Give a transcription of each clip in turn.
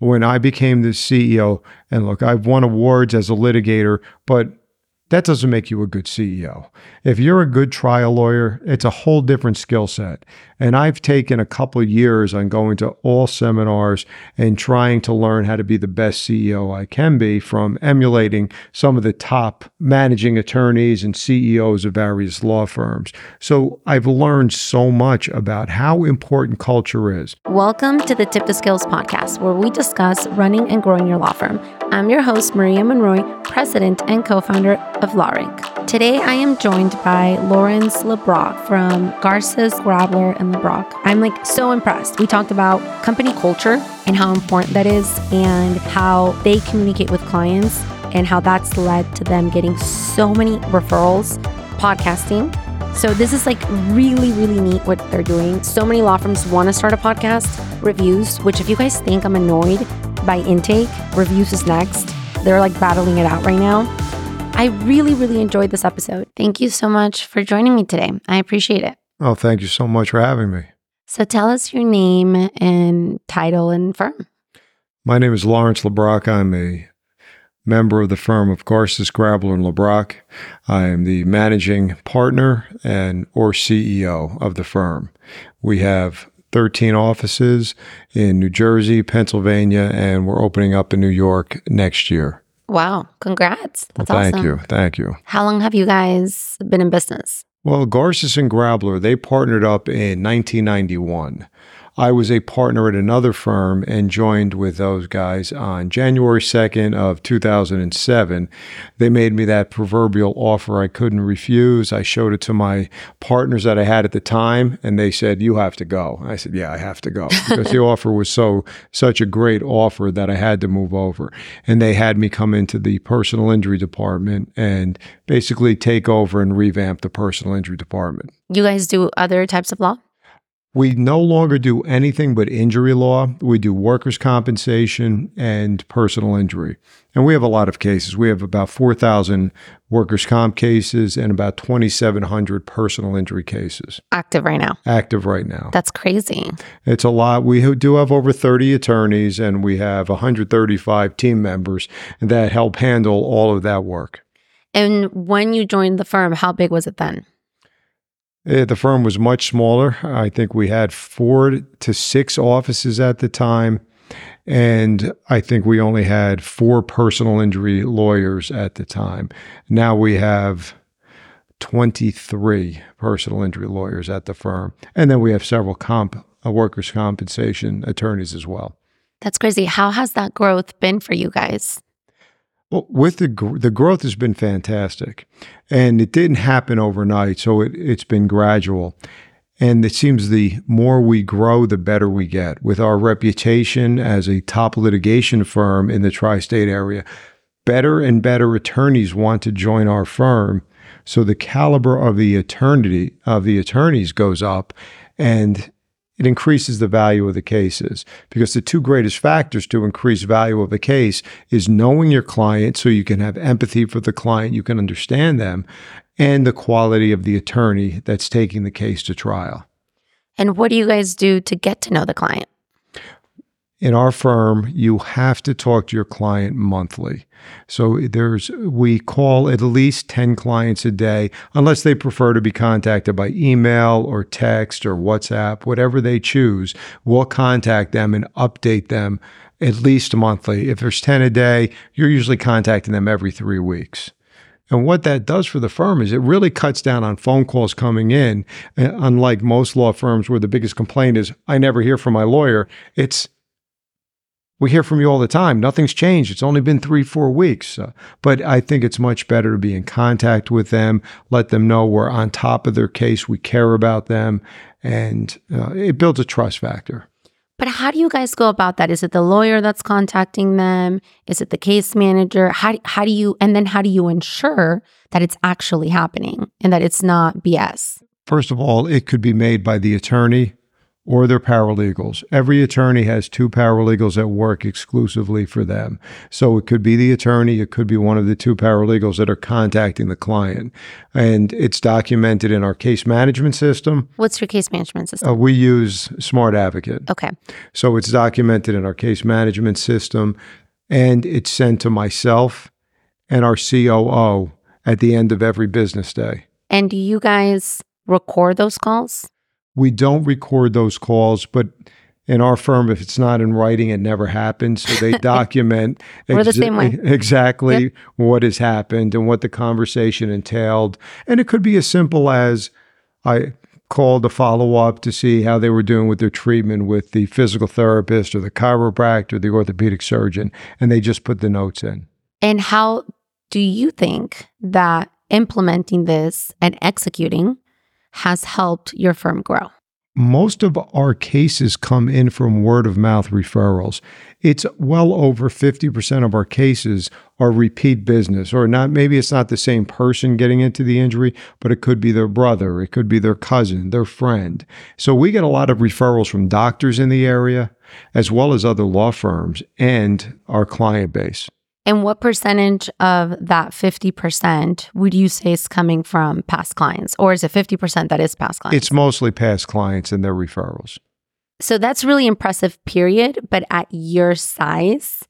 when I became the CEO, and look, I've won awards as a litigator, but that doesn't make you a good CEO. If you're a good trial lawyer, it's a whole different skill set. And I've taken a couple years on going to all seminars and trying to learn how to be the best CEO I can be from emulating some of the top managing attorneys and CEOs of various law firms. So I've learned so much about how important culture is. Welcome to the Tipping the Scales podcast, where we discuss running and growing your law firm. I'm your host, Maria Monroy, president and co founder of LawRank. Today, I am joined by Lawrence LeBrocq from Garces, Grabler, and LeBrocq. I'm like so impressed. We talked about company culture and how important that is, and how they communicate with clients, and how that's led to them getting so many referrals, podcasting. So, this is like really, really neat what they're doing. So many law firms want to start a podcast, reviews, which, if you guys think I'm annoyed by intake, reviews is next. They're like battling it out right now. I really, really enjoyed this episode. Thank you so much for joining me today. I appreciate it. Oh, thank you so much for having me. So tell us your name and title and firm. My name is Lawrence LeBrocq. I'm a member of the firm of Garces, Grabler, and LeBrocq. I am the managing partner and or CEO of the firm. We have 13 offices in New Jersey, Pennsylvania, and we're opening up in New York next year. Wow. Congrats. That's well, thank awesome. you. Thank you. How long have you guys been in business? Well, Garces and Grabler, they partnered up in 1991. I was a partner at another firm and joined with those guys on January 2nd of 2007. They made me that proverbial offer I couldn't refuse. I showed it to my partners that I had at the time and they said, "You have to go." I said, "Yeah, I have to go." Because the offer was so such a great offer that I had to move over. And they had me come into the personal injury department and basically take over and revamp the personal injury department. You guys do other types of law? We no longer do anything but injury law. We do workers' compensation and personal injury. And we have a lot of cases. We have about 4,000 workers' comp cases and about 2,700 personal injury cases. Active right now. Active right now. That's crazy. It's a lot. We do have over 30 attorneys and we have 135 team members that help handle all of that work. And when you joined the firm, how big was it then? Uh, the firm was much smaller. I think we had four to six offices at the time. And I think we only had four personal injury lawyers at the time. Now we have 23 personal injury lawyers at the firm. And then we have several comp, uh, workers' compensation attorneys as well. That's crazy. How has that growth been for you guys? Well, with the the growth has been fantastic, and it didn't happen overnight, so it, it's been gradual. And it seems the more we grow, the better we get. With our reputation as a top litigation firm in the tri-state area, better and better attorneys want to join our firm. So the caliber of the attorney of the attorneys goes up, and it increases the value of the cases because the two greatest factors to increase value of a case is knowing your client so you can have empathy for the client, you can understand them, and the quality of the attorney that's taking the case to trial. And what do you guys do to get to know the client? In our firm, you have to talk to your client monthly. So there's we call at least 10 clients a day unless they prefer to be contacted by email or text or WhatsApp, whatever they choose. We'll contact them and update them at least monthly. If there's 10 a day, you're usually contacting them every 3 weeks. And what that does for the firm is it really cuts down on phone calls coming in. Unlike most law firms where the biggest complaint is, I never hear from my lawyer, it's we hear from you all the time. Nothing's changed. It's only been three, four weeks. Uh, but I think it's much better to be in contact with them, let them know we're on top of their case, we care about them, and uh, it builds a trust factor. But how do you guys go about that? Is it the lawyer that's contacting them? Is it the case manager? How, how do you, and then how do you ensure that it's actually happening and that it's not BS? First of all, it could be made by the attorney or their paralegals. Every attorney has two paralegals that work exclusively for them. So it could be the attorney, it could be one of the two paralegals that are contacting the client. And it's documented in our case management system. What's your case management system? Uh, we use Smart Advocate. okay. So it's documented in our case management system and it's sent to myself and our COO at the end of every business day. And do you guys record those calls? We don't record those calls, but in our firm, if it's not in writing, it never happens. So they document We're the same way. exactly what has happened and what the conversation entailed. And it could be as simple as I called to follow up to see how they were doing with their treatment with the physical therapist or the chiropractor, or the orthopedic surgeon, and they just put the notes in. And how do you think that implementing this and executing has helped your firm grow? most of our cases come in from word of mouth referrals. It's well over 50% of our cases are repeat business, or not, maybe it's not the same person getting into the injury, but it could be their brother, it could be their cousin, their friend. So we get a lot of referrals from doctors in the area, as well as other law firms and our client base. And what percentage of that 50% would you say is coming from past clients? Or is it 50% that is past clients? It's mostly past clients and their referrals. so that's really impressive, period. But at your size,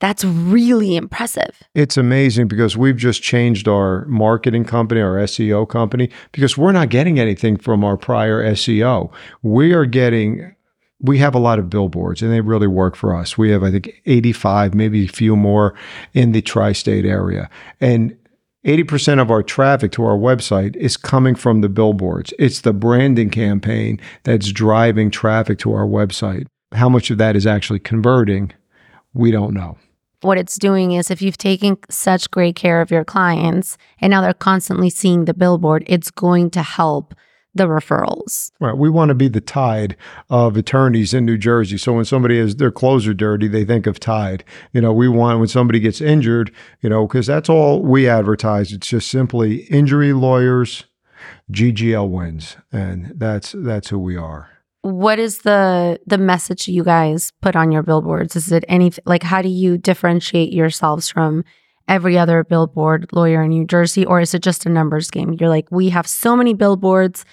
that's really impressive. It's amazing because we've just changed our marketing company, our SEO company, because we're not getting anything from our prior SEO. We are getting, we have a lot of billboards and they really work for us. We have, I think, 85, maybe a few more in the tri state area. And 80% of our traffic to our website is coming from the billboards. It's the branding campaign that's driving traffic to our website. How much of that is actually converting, we don't know. What it's doing is if you've taken such great care of your clients and now they're constantly seeing the billboard, it's going to help the referrals. Right. We want to be the tide of attorneys in New Jersey. So when somebody has their clothes are dirty, they think of Tide. You know, we want when somebody gets injured, you know, because that's all we advertise. It's just simply injury lawyers, GGL wins, and that's that's who we are. What is the the message you guys put on your billboards? Is it any like how do you differentiate yourselves from every other billboard lawyer in New Jersey or is it just a numbers game? You're like, we have so many billboards.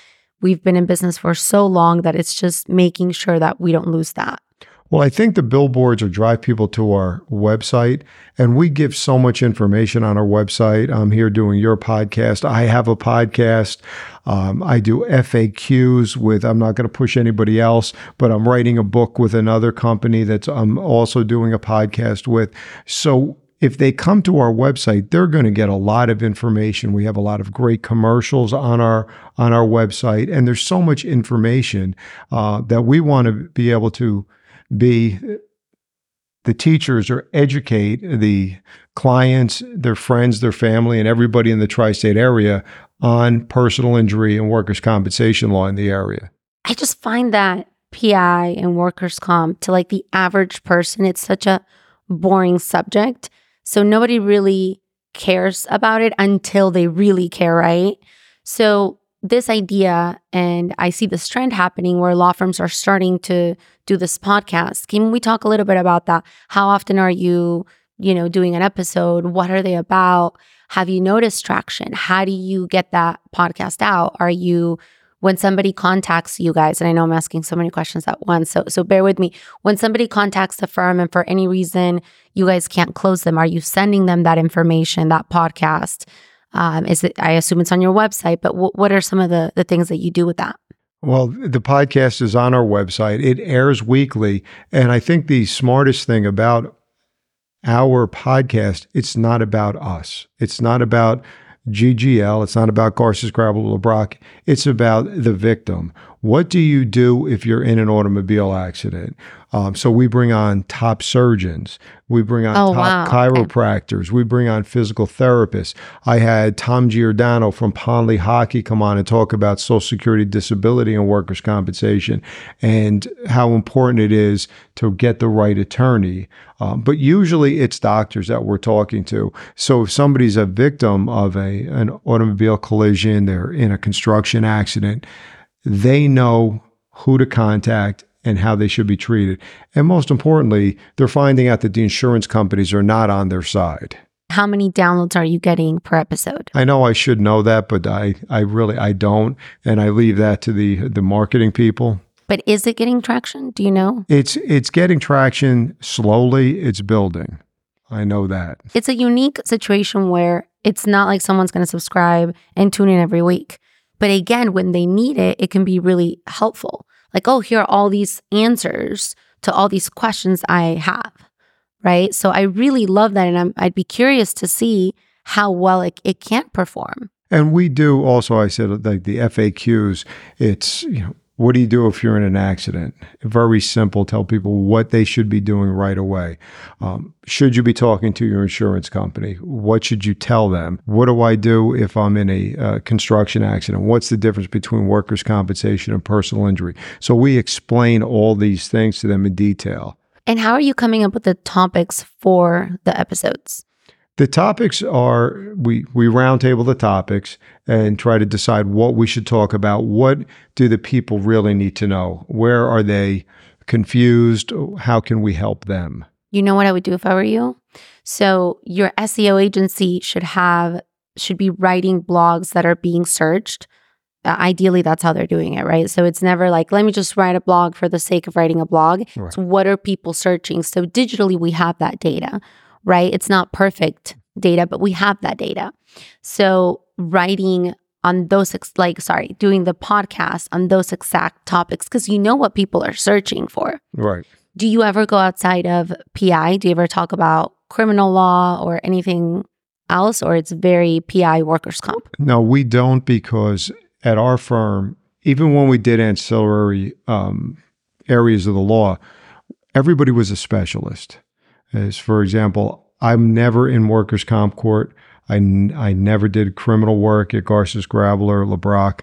We've been in business for so long that it's just making sure that we don't lose that. Well, I think the billboards will drive people to our website, and we give so much information on our website. I'm here doing your podcast. I have a podcast. Um, I do FAQs with, I'm not going to push anybody else, but I'm writing a book with another company that's I'm also doing a podcast with. So if they come to our website, they're going to get a lot of information. We have a lot of great commercials on our on our website, and there's so much information uh, that we want to be able to be the teachers or educate the clients, their friends, their family, and everybody in the tri-state area on personal injury and workers' compensation law in the area. I just find that PI and workers' comp to like the average person, it's such a boring subject. So nobody really cares about it until they really care, right? So this idea, and I see this trend happening where law firms are starting to do this podcast. Can we talk a little bit about that? How often are you, you know, doing an episode? What are they about? Have you noticed traction? How do you get that podcast out? Are you when somebody contacts you guys, and I know I'm asking so many questions at once, so so bear with me. When somebody contacts the firm and for any reason you guys can't close them, are you sending them that information, that podcast? Um, is it? I assume it's on your website, but w- what are some of the the things that you do with that? Well, the podcast is on our website. It airs weekly. And I think the smartest thing about our podcast, it's not about us. It's not about GGL. It's not about Garces Grabler LeBrocq. It's about the victim. What do you do if you're in an automobile accident? Um, so we bring on top surgeons. We bring on Oh, top wow. Okay. chiropractors. We bring on physical therapists. I had Tom Giordano from Pond Lehocky come on and talk about Social Security disability and workers' compensation and how important it is to get the right attorney. Um, but usually it's doctors that we're talking to. So if somebody's a victim of a an automobile collision, they're in a construction accident, they know who to contact, and how they should be treated. And most importantly, they're finding out that the insurance companies are not on their side. How many downloads are you getting per episode? I know I should know that, but I, I really I don't, and I leave that to the the marketing people. But is it getting traction? Do you know? It's it's getting traction slowly. It's building. I know that. It's a unique situation where it's not like someone's going to subscribe and tune in every week. But again, when they need it, it can be really helpful. Like, oh, here are all these answers to all these questions I have. Right. So I really love that. And I'm, I'd be curious to see how well it, it can perform. And we do also, I said, like the FAQs, it's, you know, what do you do if you're in an accident? Very simple. Tell people what they should be doing right away. Um, should you be talking to your insurance company? What should you tell them? What do I do if I'm in a uh, construction accident? What's the difference between workers' compensation and personal injury? So we explain all these things to them in detail. And how are you coming up with the topics for the episodes? The topics are we we roundtable the topics and try to decide what we should talk about. What do the people really need to know? Where are they confused? How can we help them? You know what I would do if I were you? So your SEO agency should have should be writing blogs that are being searched. Uh, ideally, that's how they're doing it, right? So it's never like, let me just write a blog for the sake of writing a blog. Right. So what are people searching? So digitally, we have that data right? It's not perfect data, but we have that data. So writing on those, ex- like, sorry, doing the podcast on those exact topics, because you know what people are searching for. Right. Do you ever go outside of PI? Do you ever talk about criminal law or anything else, or it's very PI workers' comp? No, we don't because at our firm, even when we did ancillary um, areas of the law, everybody was a specialist. As for example, I'm never in workers' comp court. I, I never did criminal work at Garces Grabler, LeBrocq.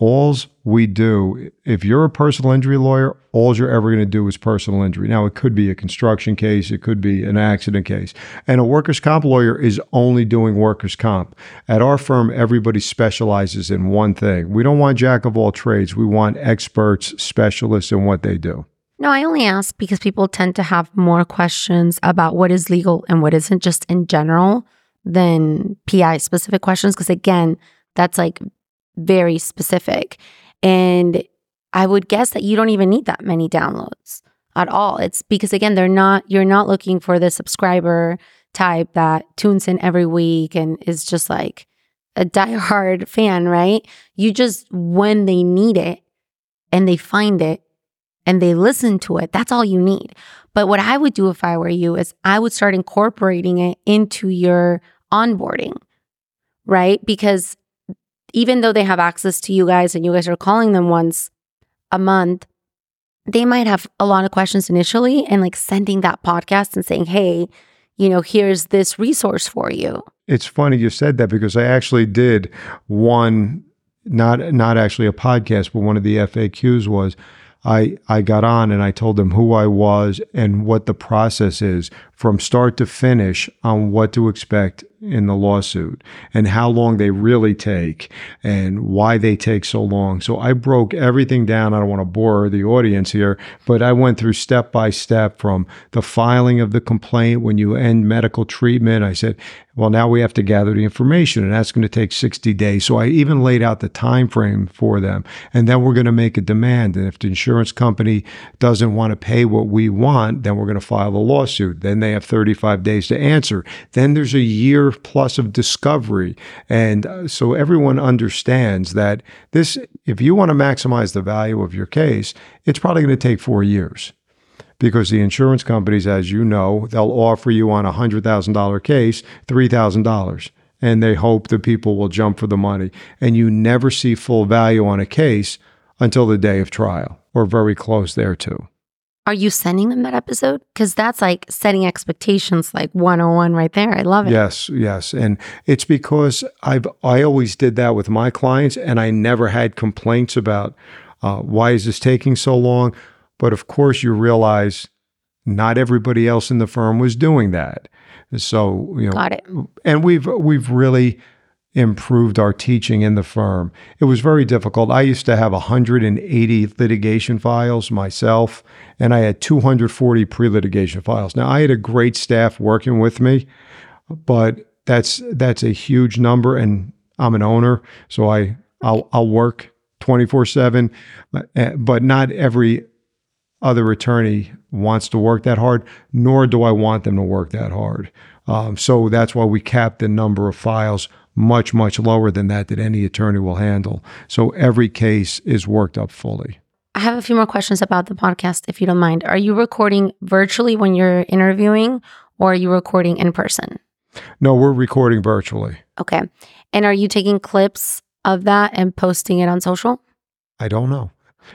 Alls we do, if you're a personal injury lawyer, all you're ever going to do is personal injury. Now, it could be a construction case, it could be an accident case. And a workers' comp lawyer is only doing workers' comp. At our firm, everybody specializes in one thing. We don't want jack of all trades, we want experts, specialists in what they do. No, I only ask because people tend to have more questions about what is legal and what isn't, just in general, than PI specific questions. Because again, that's like very specific. And I would guess that you don't even need that many downloads at all. It's because, again, they're not, you're not looking for the subscriber type that tunes in every week and is just like a diehard fan, right? You just, when they need it and they find it, and they listen to it, that's all you need. But what I would do if I were you is I would start incorporating it into your onboarding, right? Because even though they have access to you guys and you guys are calling them once a month, they might have a lot of questions initially and like sending that podcast and saying, hey, you know, here's this resource for you. It's funny you said that because I actually did one not not actually a podcast, but one of the FAQs was I, I got on and I told them who I was and what the process is from start to finish on what to expect in the lawsuit and how long they really take and why they take so long. So I broke everything down. I don't want to bore the audience here, but I went through step by step from the filing of the complaint when you end medical treatment. I said, well, now we have to gather the information and that's going to take 60 days. So I even laid out the time frame for them. And then we're going to make a demand. And if the insurance company doesn't want to pay what we want, then we're going to file a lawsuit. Then they have 35 days to answer. Then there's a year plus of discovery. And uh, so everyone understands that this, if you want to maximize the value of your case, it's probably going to take four years because the insurance companies, as you know, they'll offer you on a $100,000 case $3,000 and they hope that people will jump for the money. And you never see full value on a case until the day of trial or very close there too. Are you sending them that episode? Because that's like setting expectations like 101 right there. I love it. Yes, yes. And it's because I've I always did that with my clients and I never had complaints about uh, why is this taking so long? But of course you realize not everybody else in the firm was doing that. So, you know, Got it. and we've we've really improved our teaching in the firm. It was very difficult. I used to have 180 litigation files myself, and I had 240 pre litigation files. Now, I had a great staff working with me, but that's that's a huge number and I'm an owner, so I I'll, I'll work 24 7, but not every other attorney wants to work that hard, nor do I want them to work that hard. Um, so that's why we cap the number of files much, much lower than that that any attorney will handle. So every case is worked up fully. I have a few more questions about the podcast, if you don't mind. Are you recording virtually when you're interviewing, or are you recording in person? No, we're recording virtually. Okay. And are you taking clips of that and posting it on social? I don't know.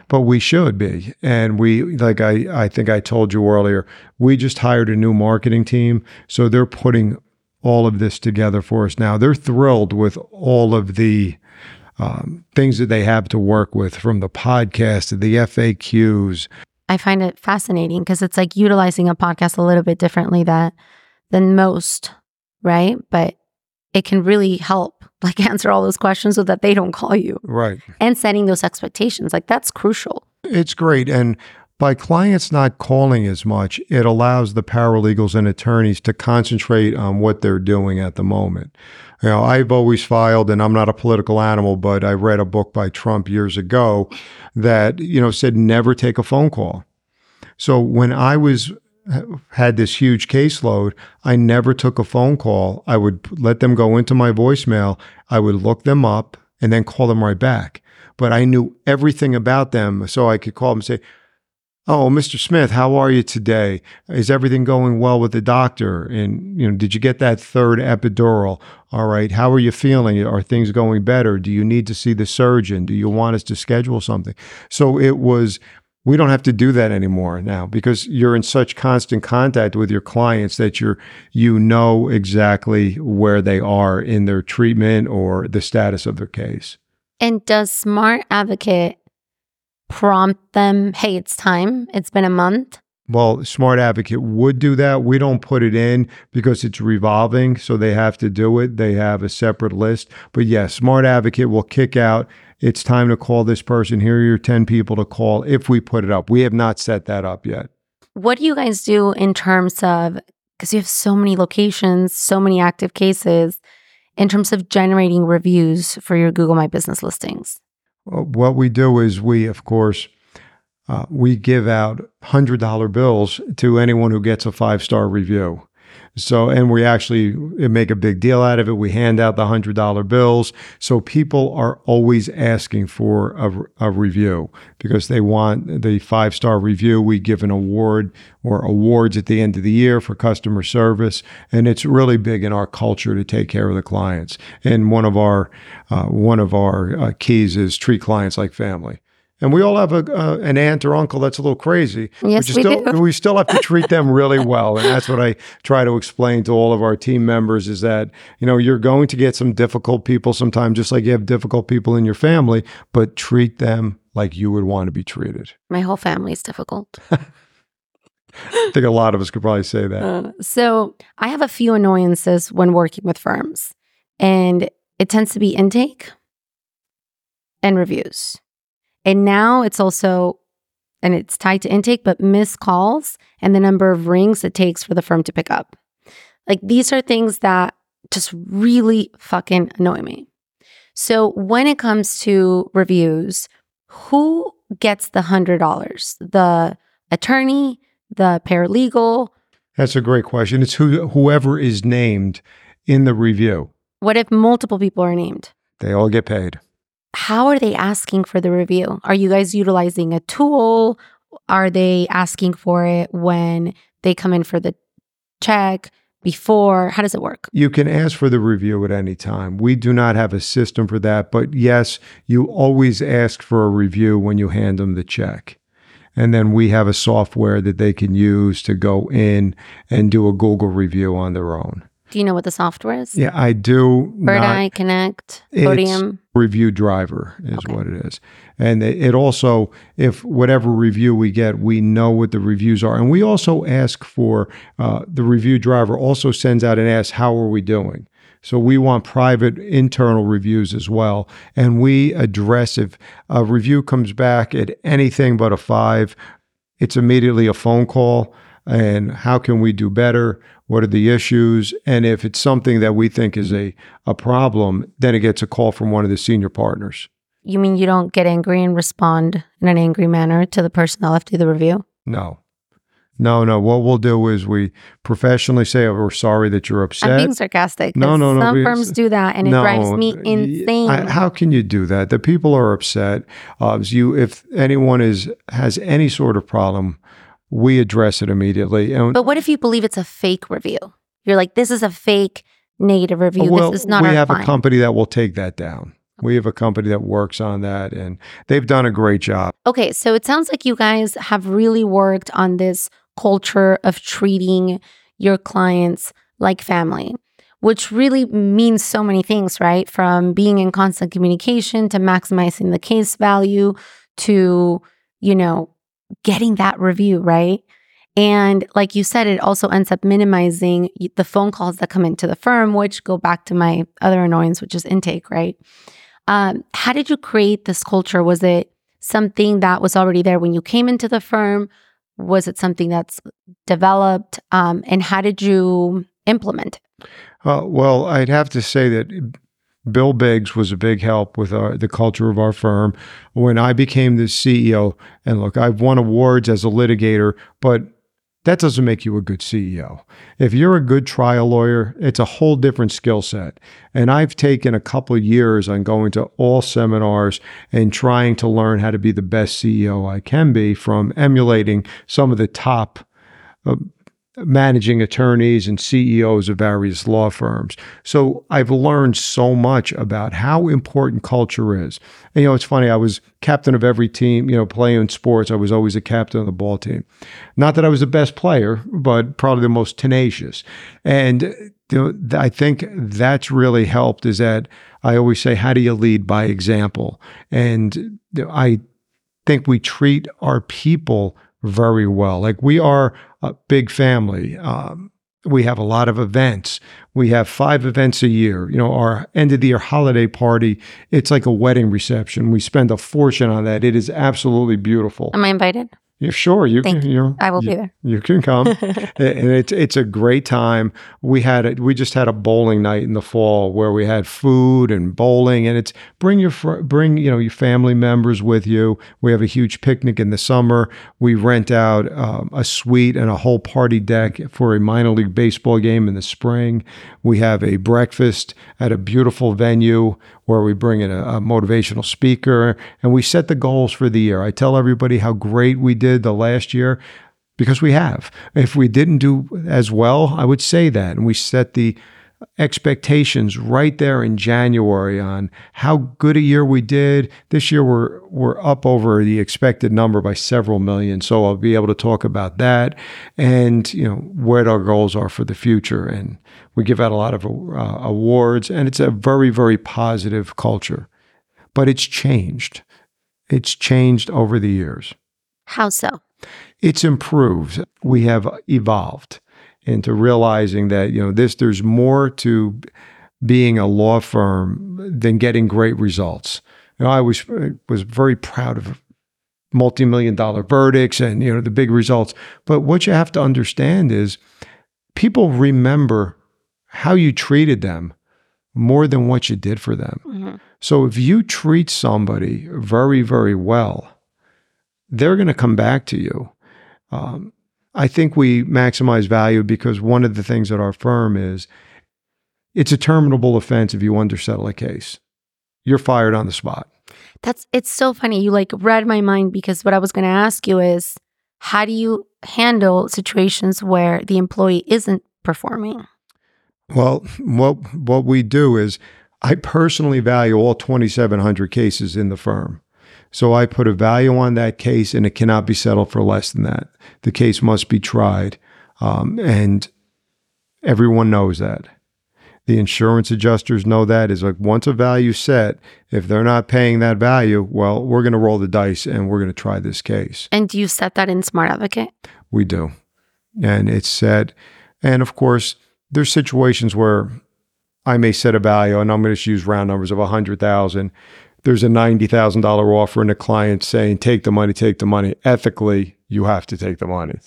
But we should be. And we, like I, I think I told you earlier, we just hired a new marketing team. So they're putting all of this together for us now. They're thrilled with all of the um, things that they have to work with from the podcast to the FAQs. I find it fascinating because it's like utilizing a podcast a little bit differently that than most, right? But it can really help like answer all those questions so that they don't call you. Right. And setting those expectations. Like that's crucial. It's great. And by clients not calling as much, it allows the paralegals and attorneys to concentrate on what they're doing at the moment. You know, I've always filed, and I'm not a political animal, but I read a book by Trump years ago that, you know, said never take a phone call. So when I was had this huge caseload, I never took a phone call. I would let them go into my voicemail. I would look them up and then call them right back. But I knew everything about them, so I could call them and say, Oh, Mr. Smith, how are you today? Is everything going well with the doctor? And, you know, did you get that third epidural? All right. How are you feeling? Are things going better? Do you need to see the surgeon? Do you want us to schedule something? So it was we don't have to do that anymore now because you're in such constant contact with your clients that you're you know exactly where they are in their treatment or the status of their case. And does Smart Advocate prompt them, "Hey, it's time. It's been a month." Well, Smart Advocate would do that. We don't put it in because it's revolving, so they have to do it. They have a separate list. But yes, Smart Advocate will kick out it's time to call this person. Here are your 10 people to call if we put it up. We have not set that up yet. What do you guys do in terms of, because you have so many locations, so many active cases, in terms of generating reviews for your Google My Business listings? Well, what we do is we, of course, uh, we give out $100 bills to anyone who gets a five star review. So, and we actually make a big deal out of it. We hand out the hundred dollar bills. So people are always asking for a, a review because they want the five star review. We give an award or awards at the end of the year for customer service. And it's really big in our culture to take care of the clients. And one of our, uh, one of our uh, keys is treat clients like family and we all have a, uh, an aunt or uncle that's a little crazy. Yes, we still, do. We still have to treat them really well, and that's what I try to explain to all of our team members: is that you know you're going to get some difficult people sometimes, just like you have difficult people in your family, but treat them like you would want to be treated. My whole family is difficult. I think a lot of us could probably say that. Uh, so I have a few annoyances when working with firms, and it tends to be intake and reviews. And now it's also, and it's tied to intake, but missed calls and the number of rings it takes for the firm to pick up. Like these are things that just really fucking annoy me. So when it comes to reviews, who gets the $100? The attorney, the paralegal? That's a great question. It's who, whoever is named in the review. What if multiple people are named? They all get paid how are they asking for the review? Are you guys utilizing a tool? Are they asking for it when they come in for the check? Before, how does it work? You can ask for the review at any time. We do not have a system for that, but yes, you always ask for a review when you hand them the check. And then we have a software that they can use to go in and do a Google review on their own. Do you know what the software is? Yeah, I do. Bird not, Eye Connect, Podium. Review Driver is okay. what it is. And it also, if whatever review we get, we know what the reviews are. And we also ask for uh, the review driver also sends out and asks, How are we doing? So we want private internal reviews as well. And we address if a review comes back at anything but a five, it's immediately a phone call. And how can we do better? What are the issues? And if it's something that we think is a, a problem, then it gets a call from one of the senior partners. You mean you don't get angry and respond in an angry manner to the person that left you the review? No. No, no. What we'll do is we professionally say, oh, we're sorry that you're upset. I'm being sarcastic. No, no, no, Some firms do that and it drives me insane. I- how can you do that? The people are upset. Uh, you, if anyone is has any sort of problem, we address it immediately. And but what if you believe it's a fake review? You're like, this is a fake negative review. well, this is not we have client. a company that will take that down. We have a company that works on that, and they've done a great job. Okay, so it sounds like you guys have really worked on this culture of treating your clients like family, which really means so many things, right? From being in constant communication to maximizing the case value to, you know, getting that review, right? And like you said, it also ends up minimizing the phone calls that come into the firm, which go back to my other annoyance, which is intake, right? Um, how did you create this culture? Was it something that was already there when you came into the firm? Was it something that's developed? Um, and how did you implement it? Uh, well, I'd have to say that Bill Biggs was a big help with our, the culture of our firm. When I became the CEO, and look, I've won awards as a litigator, but that doesn't make you a good CEO. If you're a good trial lawyer, it's a whole different skill set. And I've taken a couple years on going to all seminars and trying to learn how to be the best CEO I can be from emulating some of the top uh, managing attorneys and CEOs of various law firms. So I've learned so much about how important culture is. And, you know, it's funny, I was captain of every team, you know, playing sports. I was always a captain of the ball team. Not that I was the best player, but probably the most tenacious. And you know, I think that's really helped is that I always say, how do you lead by example? And I think we treat our people very well. Like we are a big family. Um, we have a lot of events. We have five events a year. You know, our end of the year holiday party, it's like a wedding reception. We spend a fortune on that. It is absolutely beautiful. Am I invited? Yeah, sure, you Thank can. You I will you, be there. You can come, and it's it's a great time. We had it. We just had a bowling night in the fall where we had food and bowling, and it's bring your fr- bring you know your family members with you. We have a huge picnic in the summer. We rent out um, a suite and a whole party deck for a minor league baseball game in the spring. We have a breakfast at a beautiful venue where we bring in a, a motivational speaker and we set the goals for the year. I tell everybody how great we did the last year because we have. If we didn't do as well, I would say that. And we set the expectations right there in January on how good a year we did. This year we're we're up over the expected number by several million. So I'll be able to talk about that and you know what our goals are for the future. And we give out a lot of uh, awards, and it's a very very positive culture. But it's changed. It's changed over the years. How so? It's improved. We have evolved into realizing that you know this there's more to being a law firm than getting great results. You know, I was was very proud of multi-million dollar verdicts and you know the big results. But what you have to understand is people remember how you treated them more than what you did for them. Mhm. So if you treat somebody very, very well, they're going to come back to you. Um, I think we maximize value because one of the things at our firm is it's a terminable offense if you undersettle a case. You're fired on the spot. That's it's so funny. You like read my mind because what I was going to ask you is how do you handle situations where the employee isn't performing? Well, what what we do is I personally value all 2700 cases in the firm. So I put a value on that case and it cannot be settled for less than that. The case must be tried. Um, and everyone knows that. The insurance adjusters know that is like once a value set, if they're not paying that value, well, we're going to roll the dice and we're going to try this case. And do you set that in Smart Advocate? We do. And it's set. And of course, there's situations where I may set a value, and I'm going to just use round numbers of a hundred thousand. There's a ninety thousand dollar offer, and a client saying, "Take the money, take the money." Ethically, you have to take the money,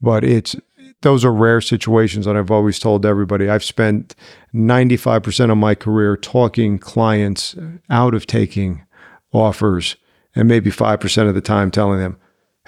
but it's those are rare situations. And I've always told everybody, I've spent ninety five percent of my career talking clients out of taking offers, and maybe five percent of the time telling them,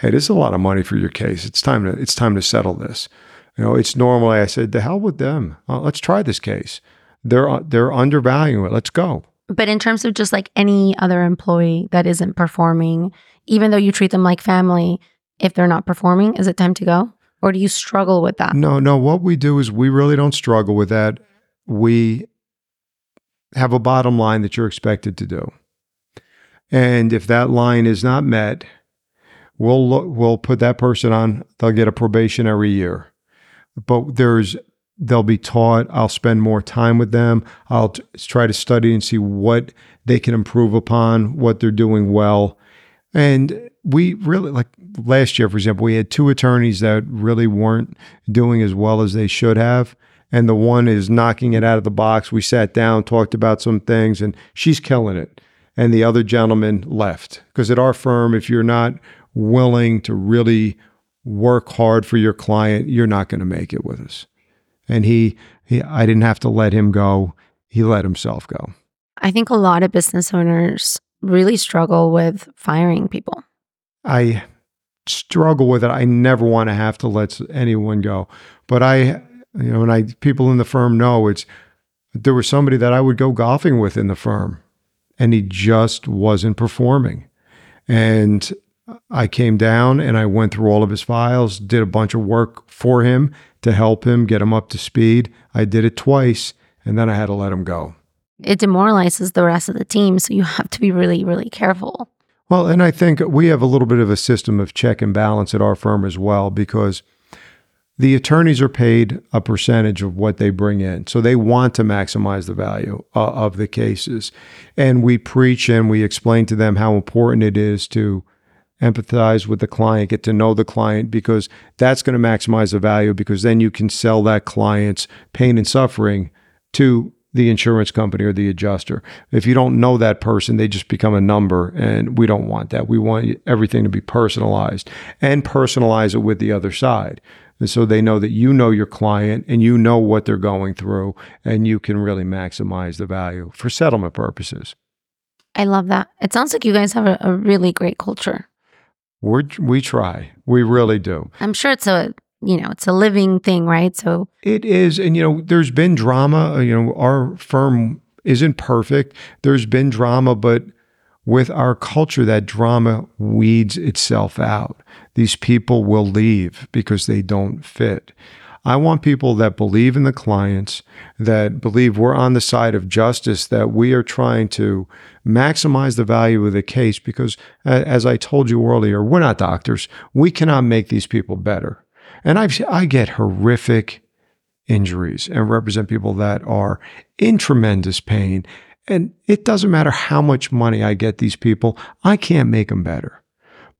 "Hey, this is a lot of money for your case. It's time to it's time to settle this." You know, it's normally I said, "The hell with them. Uh, let's try this case." They're they're undervaluing it. Let's go. But in terms of just like any other employee that isn't performing, even though you treat them like family, if they're not performing, is it time to go? Or do you struggle with that? No, no. What we do is we really don't struggle with that. We have a bottom line that you're expected to do. And if that line is not met, we'll we'll put that person on, they'll get a probationary year. But there's they'll be taught. I'll spend more time with them. I'll t- try to study and see what they can improve upon, what they're doing well. And we really, like last year, for example, we had two attorneys that really weren't doing as well as they should have. And the one is knocking it out of the box. We sat down, talked about some things, and she's killing it. And the other gentleman left. Because at our firm, if you're not willing to really work hard for your client, you're not going to make it with us and he, he I didn't have to let him go. He let himself go. I think a lot of business owners really struggle with firing people. I struggle with it. I never want to have to let anyone go. But I, you know, and I people in the firm know it's there was somebody that I would go golfing with in the firm and he just wasn't performing. And I came down and I went through all of his files, did a bunch of work for him to help him get him up to speed. I did it twice and then I had to let him go. It demoralizes the rest of the team. So you have to be really, really careful. Well, and I think we have a little bit of a system of check and balance at our firm as well because the attorneys are paid a percentage of what they bring in. So they want to maximize the value uh, of the cases. And we preach and we explain to them how important it is to empathize with the client, get to know the client, because that's going to maximize the value because then you can sell that client's pain and suffering to the insurance company or the adjuster. If you don't know that person, they just become a number, and we don't want that. We want everything to be personalized and personalize it with the other side. And so they know that you know your client and you know what they're going through, and you can really maximize the value for settlement purposes. I love that. It sounds like you guys have a, a really great culture. We we try. We really do. I'm sure it's a you know it's a living thing, right? So it is, and you know, there's been drama. Uh, you know, our firm isn't perfect. There's been drama, but with our culture, that drama weeds itself out. These people will leave because they don't fit. I want people that believe in the clients, that believe we're on the side of justice, that we are trying to maximize the value of the case because, as I told you earlier, we're not doctors. We cannot make these people better. And I've, I get horrific injuries and represent people that are in tremendous pain. And it doesn't matter how much money I get these people, I can't make them better.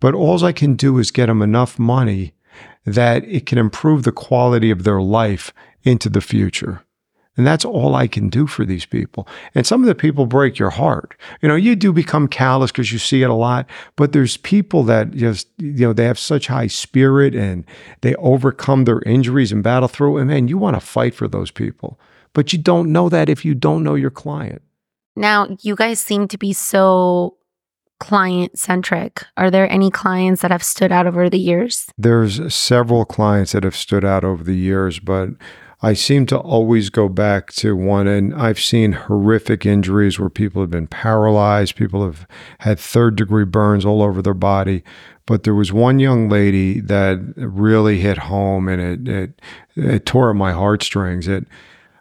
But all I can do is get them enough money that it can improve the quality of their life into the future. And that's all I can do for these people. And some of the people break your heart. You know, you do become callous because you see it a lot, but there's people that just, you know, they have such high spirit and they overcome their injuries and battle through. And man, you want to fight for those people. But you don't know that if you don't know your client. Now, you guys seem to be so client centric? Are there any clients that have stood out over the years? There's several clients that have stood out over the years, but I seem to always go back to one, and I've seen horrific injuries where people have been paralyzed, people have had third degree burns all over their body. But there was one young lady that really hit home and it, it, it tore at my heartstrings. It,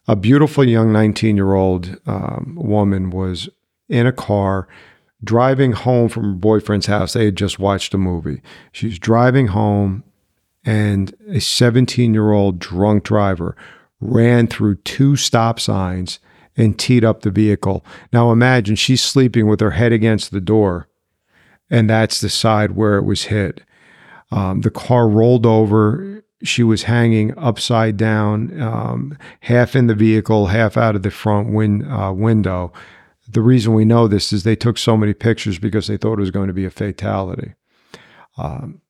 a beautiful young 19 year old um, woman was in a car driving home from her boyfriend's house. They had just watched a movie. She's driving home, and a 17 year old drunk driver ran through two stop signs and teed up the vehicle. Now imagine she's sleeping with her head against the door, and that's the side where it was hit. Um, the car rolled over. she was hanging upside down, um, half in the vehicle, half out of the front win- uh, window. The reason we know this is they took so many pictures because they thought it was going to be a fatality. Um,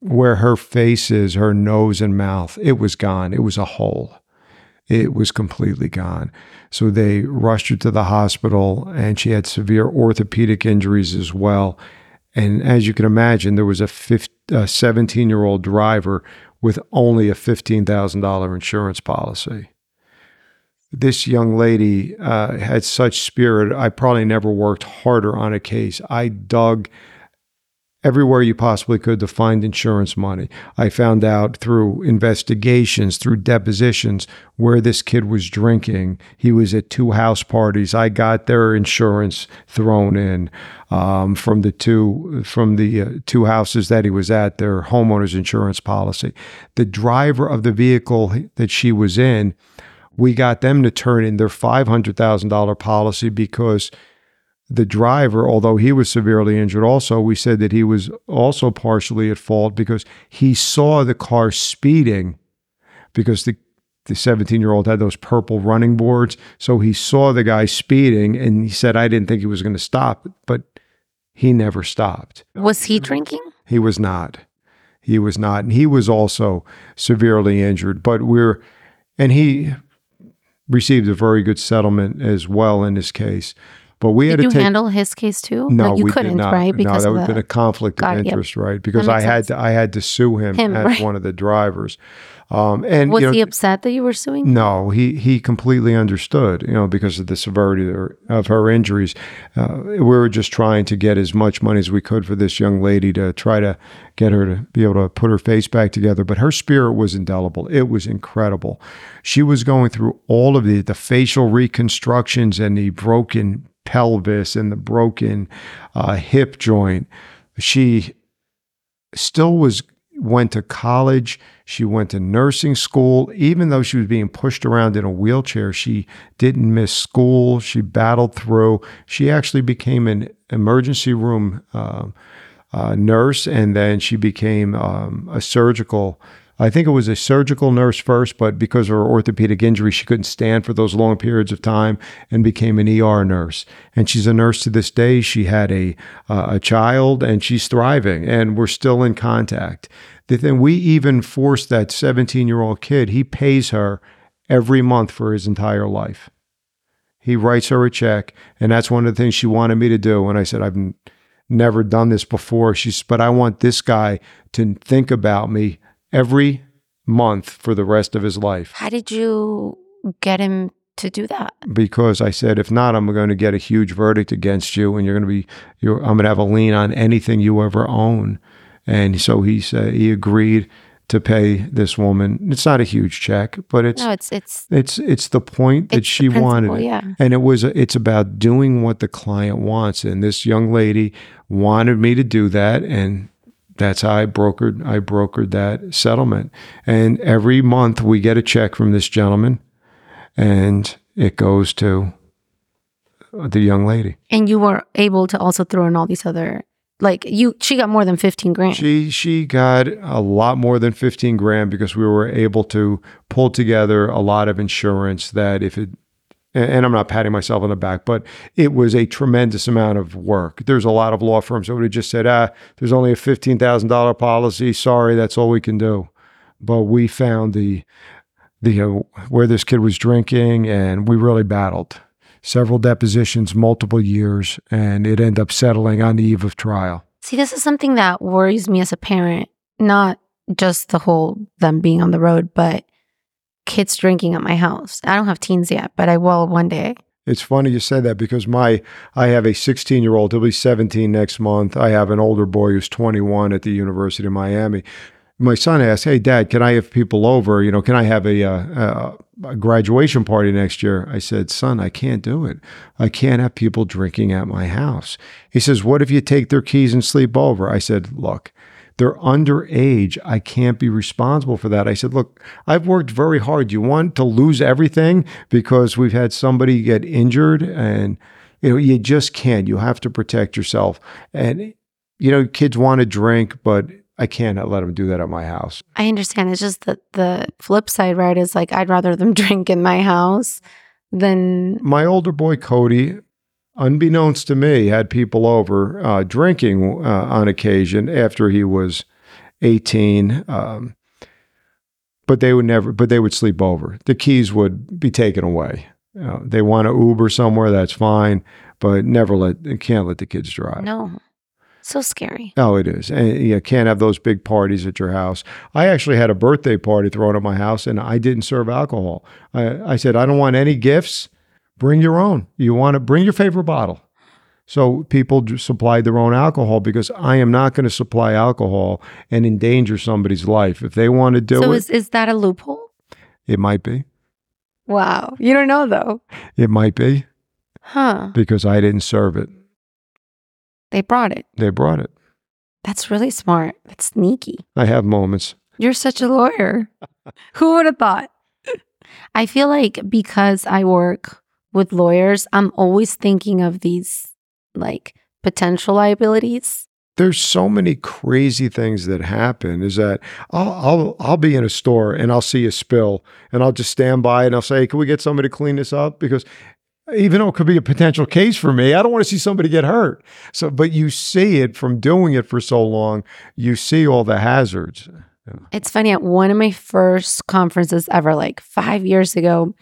where her face is, her nose and mouth, it was gone. It was a hole. It was completely gone. So they rushed her to the hospital, and she had severe orthopedic injuries as well. And as you can imagine, there was a 17 year old driver with only a $15,000 insurance policy. This young lady uh, had such spirit. I probably never worked harder on a case. I dug everywhere you possibly could to find insurance money. I found out through investigations, through depositions, where this kid was drinking. He was at two house parties. I got their insurance thrown in um, from the two from the uh, two houses that he was at. Their homeowners insurance policy. The driver of the vehicle that she was in. We got them to turn in their $500,000 policy because the driver, although he was severely injured, also, we said that he was also partially at fault because he saw the car speeding because the the 17 year old had those purple running boards. So he saw the guy speeding and he said, I didn't think he was going to stop, but he never stopped. Was he drinking? He was not. He was not. And he was also severely injured, but we're, and he received a very good settlement as well in this case. But we Did had to you take. handle his case too? no, like you we couldn't, right? no, Because that of would have been a conflict Got of it, yep. interest, right? Because I had sense. to, I had to sue him, Him, as right. one of the drivers. Um, and was you know, he upset that you were suing? no, he he completely understood, you know, because of the severity of her, of her injuries. Uh, we were just trying to get as much money as we could for this young lady to try to get her to be able to put her face back together. But her spirit was indelible. It was incredible. She was going through all of the the facial reconstructions and the broken pelvis and the broken uh, hip joint. She still was went to college. She went to nursing school. Even though she was being pushed around in a wheelchair she didn't miss school. She battled through. She actually became an emergency room um, uh, nurse and then she became um, a surgical I think it was a surgical nurse first, but because of her orthopedic injury, she couldn't stand for those long periods of time and became an ER nurse. And she's a nurse to this day. She had a uh, a child and she's thriving, and we're still in contact. The thing we even forced that 17 year old kid. He pays her every month for his entire life. He writes her a check, and that's one of the things she wanted me to do. And I said, I've never done this before. She's, but I want this guy to think about me every month for the rest of his life. How did you get him to do that? Because I said, if not, I'm going to get a huge verdict against you, and you're going to be, you're, I'm going to have a lien on anything you ever own. And so he said he agreed to pay this woman. It's not a huge check, but it's No, it's it's it's it's the point that she wanted. it. yeah. And it was it's about doing what the client wants. And this young lady wanted me to do that and that's how I brokered I brokered that settlement. And every month we get a check from this gentleman and it goes to the young lady. and you were able to also throw in all these other like you she got more than 15 grand. She she got a lot more than 15 grand because we were able to pull together a lot of insurance that if it and I'm not patting myself on the back, but it was a tremendous amount of work. There's a lot of law firms that would have just said, ah, there's only a $15,000 policy. Sorry, that's all we can do. But we found the, the, uh, where this kid was drinking and we really battled several depositions, multiple years, and it ended up settling on the eve of trial. See, this is something that worries me as a parent, not just the whole them being on the road, but kids drinking at my house. I don't have teens yet, but I will one day. It's funny you said that because my I have a 16 year old. He'll be 17 next month. I have an older boy who's 21 at the University of Miami. My son asked, "Hey, Dad, can I have people over? You know, can I have a, uh, a, a graduation party next year?" I said, "Son, I can't do it. I can't have people drinking at my house." He says, "What if you take their keys and sleep over?" I said, "Look." They're underage. I can't be responsible for that. I said, Look, I've worked very hard. You want to lose everything because we've had somebody get injured and you know, you just can't. You have to protect yourself. And you know, kids want to drink, but I can't let them do that at my house. I understand. It's just that the flip side, right, is like I'd rather them drink in my house than My older boy Cody, unbeknownst to me, had people over uh, drinking uh, on occasion after he was 18. Um, but they would never, but they would sleep over. The keys would be taken away. Know, they want to Uber somewhere, that's fine, but never let, can't let the kids drive. no. So scary. Oh, it is. And you can't have those big parties at your house. I actually had a birthday party thrown at my house and I didn't serve alcohol. I, I said, I don't want any gifts. Bring your own. You want to bring your favorite bottle. So people supply their own alcohol because I am not going to supply alcohol and endanger somebody's life. If they want to do so it, is is that a loophole? it might be. Wow. You don't know though. It might be Huh. because I didn't serve it. They brought it. They brought it. That's really smart. That's sneaky. I have moments. You're such a lawyer. Who would have thought? I feel like because I work with lawyers, I'm always thinking of these like potential liabilities. there's so many crazy things that happen is that I'll, I'll I'll be in a store and I'll see a spill and I'll just stand by and I'll say, "Can we get somebody to clean this up?" Because even though it could be a potential case for me, I don't want to see somebody get hurt. So, but you see it from doing it for so long, you see all the hazards. It's funny at one of my first conferences ever, like five years ago.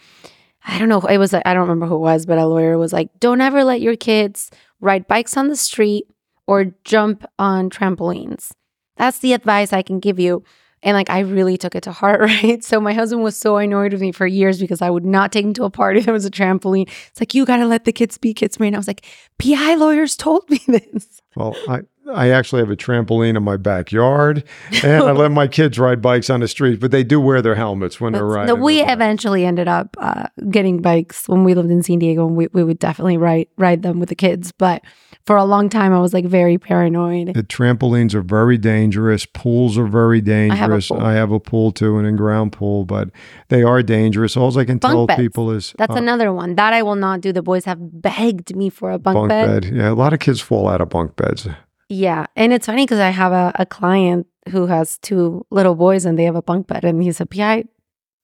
I don't know. It was, I don't remember who it was, but a lawyer was like, don't ever let your kids ride bikes on the street or jump on trampolines. That's the advice I can give you. And like, I really took it to heart, right? So my husband was so annoyed with me for years because I would not take him to a party. There was a trampoline. It's like, you got to let the kids be kids, man. And I was like, PI lawyers told me this. Well, I I actually have a trampoline in my backyard, and I let my kids ride bikes on the street, but they do wear their helmets when they're riding. No, we eventually ended up uh, getting bikes when we lived in San Diego, and we, we would definitely ride ride them with the kids. But for a long time, I was like very paranoid. The trampolines are very dangerous. Pools are very dangerous. pool. I have a pool too, an in-ground pool, but they are dangerous. All I can Bunk tell beds. people is That's uh, another one that I will not do. The boys have begged me for a bunk, bunk bed. bed. Yeah, a lot of kids fall out of bunk beds. Yeah, and it's funny because I have a, a client who has two little boys, and they have a bunk bed, and he's a PI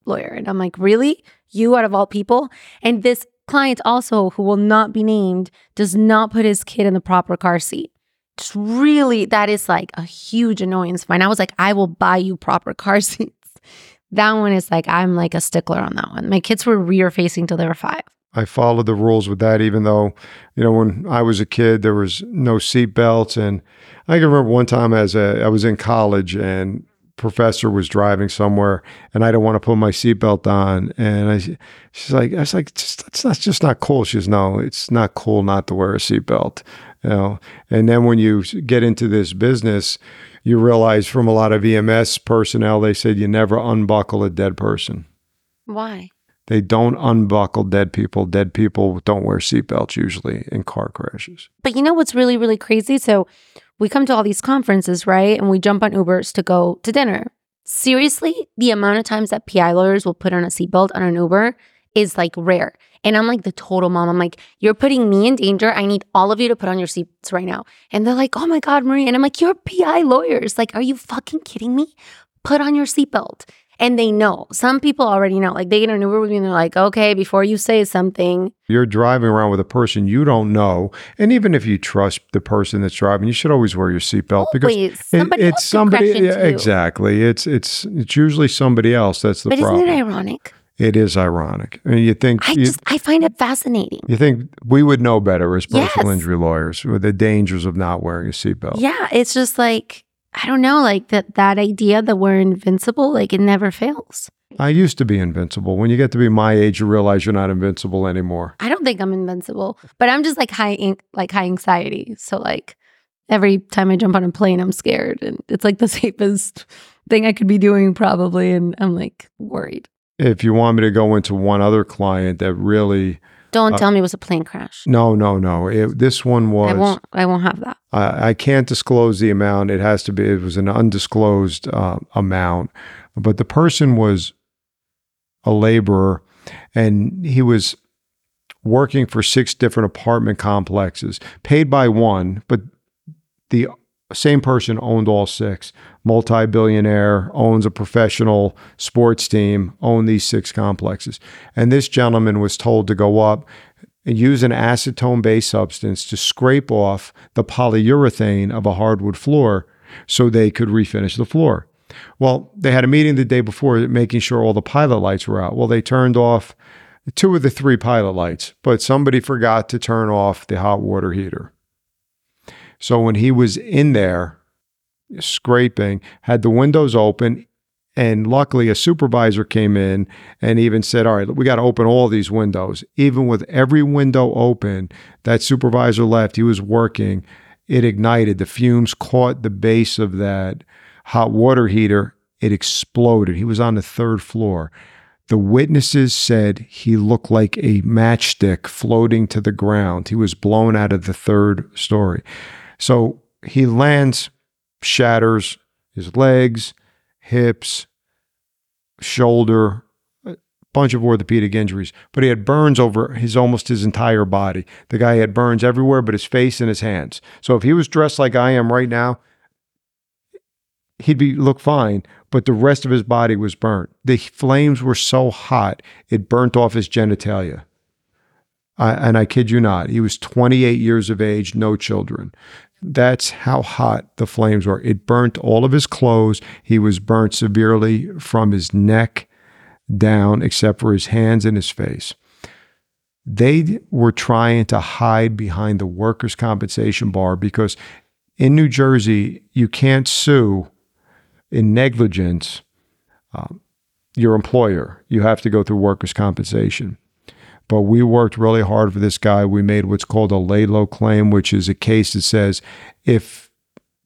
lawyer, and I'm like, really, you out of all people? And this client also, who will not be named, does not put his kid in the proper car seat. Just really, that is like a huge annoyance mine. I was like, I will buy you proper car seats. That one is like, I'm like a stickler on that one. My kids were rear facing till they were five. I followed the rules with that, even though, you know, when I was a kid, there was no seat belts. And I can remember one time as a, I was in college and professor was driving somewhere and I didn't want to put my seatbelt on. And I, she's like, I was like, just, that's, that's just not cool. She goes, no, it's not cool not to wear a seatbelt, you know? And then when you get into this business, you realize from a lot of EMS personnel, they said you never unbuckle a dead person. Why? They don't unbuckle dead people. Dead people don't wear seatbelts usually in car crashes. But you know what's really, really crazy? So we come to all these conferences, right? And we jump on Ubers to go to dinner. Seriously, the amount of times that PI lawyers will put on a seatbelt on an Uber is like rare. And I'm like the total mom. I'm like, you're putting me in danger. I need all of you to put on your seats right now. And they're like, oh my God, Marie. And I'm like, you're PI lawyers. Like, are you fucking kidding me? Put on your seatbelt. And they know. Some people already know. Like they get an Uber with me and they're like, okay, before you say something, You're driving around with a person you don't know, and even if you trust the person that's driving, you should always wear your seatbelt because it- it's somebody. yeah, exactly. It's it's it's usually somebody else that's the But problem. isn't it ironic? it is ironic. I mean, you think I you, just I find it fascinating. you think we would know better as personal Yes. injury lawyers with the dangers of not wearing a seatbelt. Yeah, it's just like I don't know, like that that idea that we're invincible, like it never fails. I used to be invincible. When you get to be my age, you realize you're not invincible anymore. I don't think I'm invincible, but I'm just like high an- like high anxiety. So like every time I jump on a plane, I'm scared, and it's like the safest thing I could be doing probably, and I'm like worried. If you want me to go into one other client that really, Don't Uh, tell me it was a plane crash. no, no, no. It, this one was. I won't. I won't have that. I, I can't disclose the amount. It has to be. It was an undisclosed uh, amount, but the person was a laborer, and he was working for six different apartment complexes, paid by one, but the same person owned all six. Multi-billionaire, owns a professional sports team, owned these six complexes. And this gentleman was told to go up and use an acetone-based substance to scrape off the polyurethane of a hardwood floor so they could refinish the floor. Well, they had a meeting the day before making sure all the pilot lights were out. Well, they turned off two of the three pilot lights, but somebody forgot to turn off the hot water heater. So when he was in there scraping, had the windows open, and luckily a supervisor came in and even said, All right, we got to open all these windows. Even with every window open, that supervisor left, he was working, it ignited. The fumes caught the base of that hot water heater. It exploded. He was on the third floor. The witnesses said he looked like a matchstick floating to the ground. He was blown out of the third story. So he lands, shatters his legs, hips, shoulder, a bunch of orthopedic injuries, but he had burns over his almost his entire body. The guy had burns everywhere but his face and his hands. So if he was dressed like I am right now, he'd be look fine, but the rest of his body was burnt. The flames were so hot, it burnt off his genitalia. I, and I kid you not, he was 28 years of age, no children. That's how hot the flames were. It burnt all of his clothes. He was burnt severely from his neck down, except for his hands and his face. They were trying to hide behind the workers' compensation bar because in New Jersey, you can't sue in negligence um, your employer. You have to go through workers' compensation. But we worked really hard for this guy. We made what's called a Laidlow claim, which is a case that says if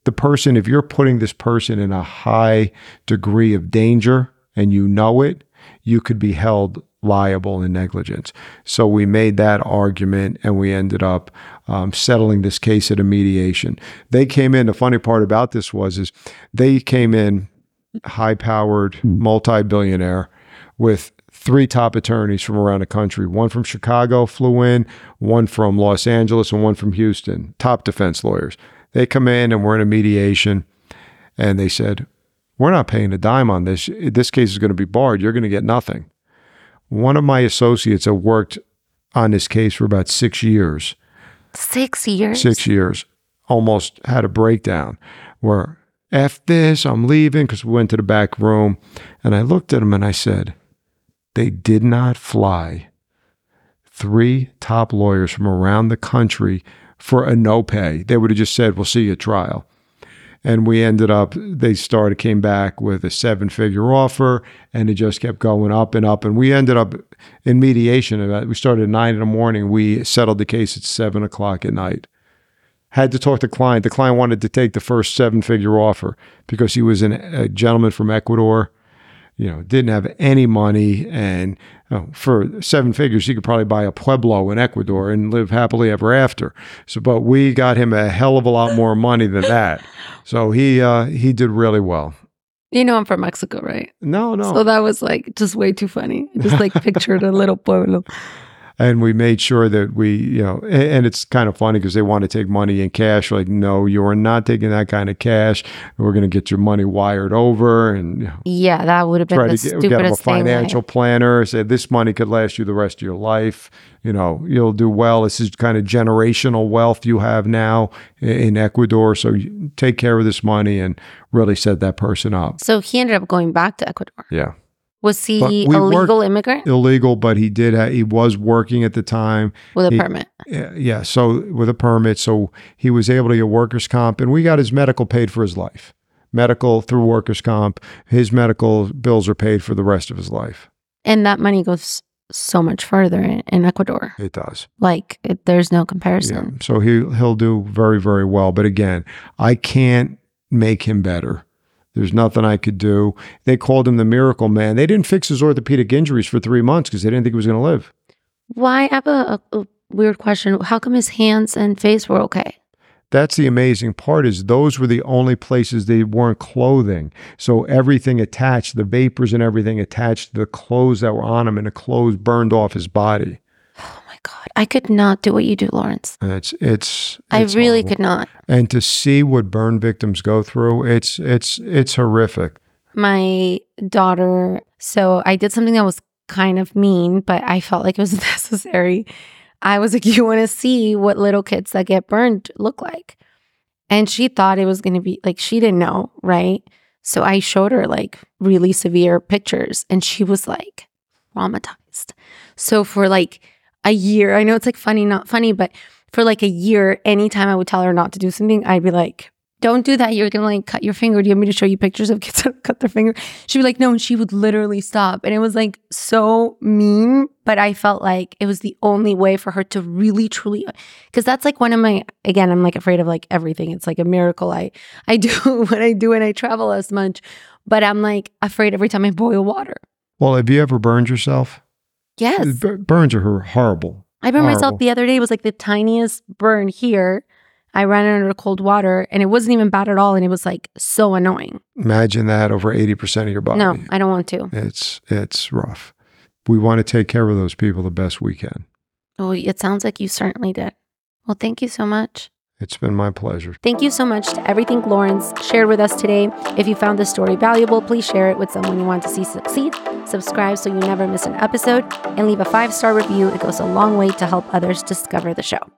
the person, if you're putting this person in a high degree of danger and you know it, you could be held liable in negligence. So we made that argument and we ended up um, settling this case at a mediation. They came in. The funny part about this was is they came in high powered multi billionaire with three top attorneys from around the country. One from Chicago flew in, one from Los Angeles, and one from Houston, top defense lawyers. They come in and we're in a mediation, and they said, We're not paying a dime on this. This case is going to be barred. You're going to get nothing. One of my associates had worked on this case for about six years. Six years? Six years. Almost had a breakdown where, F this, I'm leaving because we went to the back room. And I looked at him and I said, they did not fly three top lawyers from around the country for a no pay. They would have just said, We'll see you at trial. And we ended up, they started, came back with a seven figure offer, and it just kept going up and up. And we ended up in mediation. We started at nine in the morning. We settled the case at seven o'clock at night. Had to talk to the client. The client wanted to take the first seven figure offer because he was an, a gentleman from Ecuador you know, didn't have any money, and oh, for seven figures, he could probably buy a pueblo in Ecuador and live happily ever after. So, but we got him a hell of a lot more money than that. So he uh, he did really well. You know, I'm from Mexico, right? No, no. So that was like just way too funny. Just like pictured a little pueblo and we made sure that we, you know, and, it's kind of funny because they want to take money in cash. Like, no, you are not taking that kind of cash. We're going to get your money wired over, and you know, yeah, that would have been the get, stupidest get a financial planner. Say this money could last you the rest of your life. You know, you'll do well. This is kind of generational wealth you have now in Ecuador. So take care of this money and really set that person up. So he ended up going back to Ecuador. Yeah. Was he a legal immigrant Illegal, but he did. Ha- he was working at the time. with a he- permit? Yeah, yeah. So with a permit, so he was able to get workers' comp, and we got his medical paid for his life. Medical through workers' comp. His medical bills are paid for the rest of his life. And that money goes so much further in, in Ecuador. It does. Like it, there's no Yeah. comparison. So he he'll do very very well. But again, I can't make him better. There's nothing I could do. They called him the miracle man. They didn't fix his orthopedic injuries for three months because they didn't think he was going to live. Why? I have a, a, a weird question. How come his hands and face were okay? That's the amazing part is those were the only places they weren't clothing. So everything attached, the vapors and everything attached to the clothes that were on him and the clothes burned off his body. God, I could not do what you do, Lawrence. It's it's. I it's really horrible. could not. And to see what burn victims go through, it's it's it's horrific. My daughter, so I did something that was kind of mean, but I felt like it was necessary. I was like, You want to see what little kids that get burned look like? And she thought it was going to be like, she didn't know, right? So I showed her like really severe pictures and she was like traumatized. So for like a year, I know it's like funny, not funny, but for like a year, anytime I would tell her not to do something, I'd be like, don't do that. You're gonna like cut your finger. Do you want me to show you pictures of kids that cut their finger? She'd be like, no, and she would literally stop. And it was like so mean, but I felt like it was the only way for her to really truly uh, because that's like one of my again, I'm like afraid of like everything. It's like a miracle I I do what I do and I travel as much. But I'm like afraid every time I boil water. Well, have you ever burned yourself? Yes. B- burns are horrible. I burned myself the other day. It was like the tiniest burn here. I ran it under cold water and it wasn't even bad at all. And it was like so annoying. Imagine that over eighty percent of your body. No, I don't want to. It's it's rough. We want to take care of those people the best we can. Oh, it sounds like you certainly did. Well, thank you so much. It's been my pleasure. Thank you so much to everything Lawrence shared with us today. If you found this story valuable, please share it with someone you want to see succeed. Subscribe so you never miss an episode and leave a five star review. It goes a long way to help others discover the show.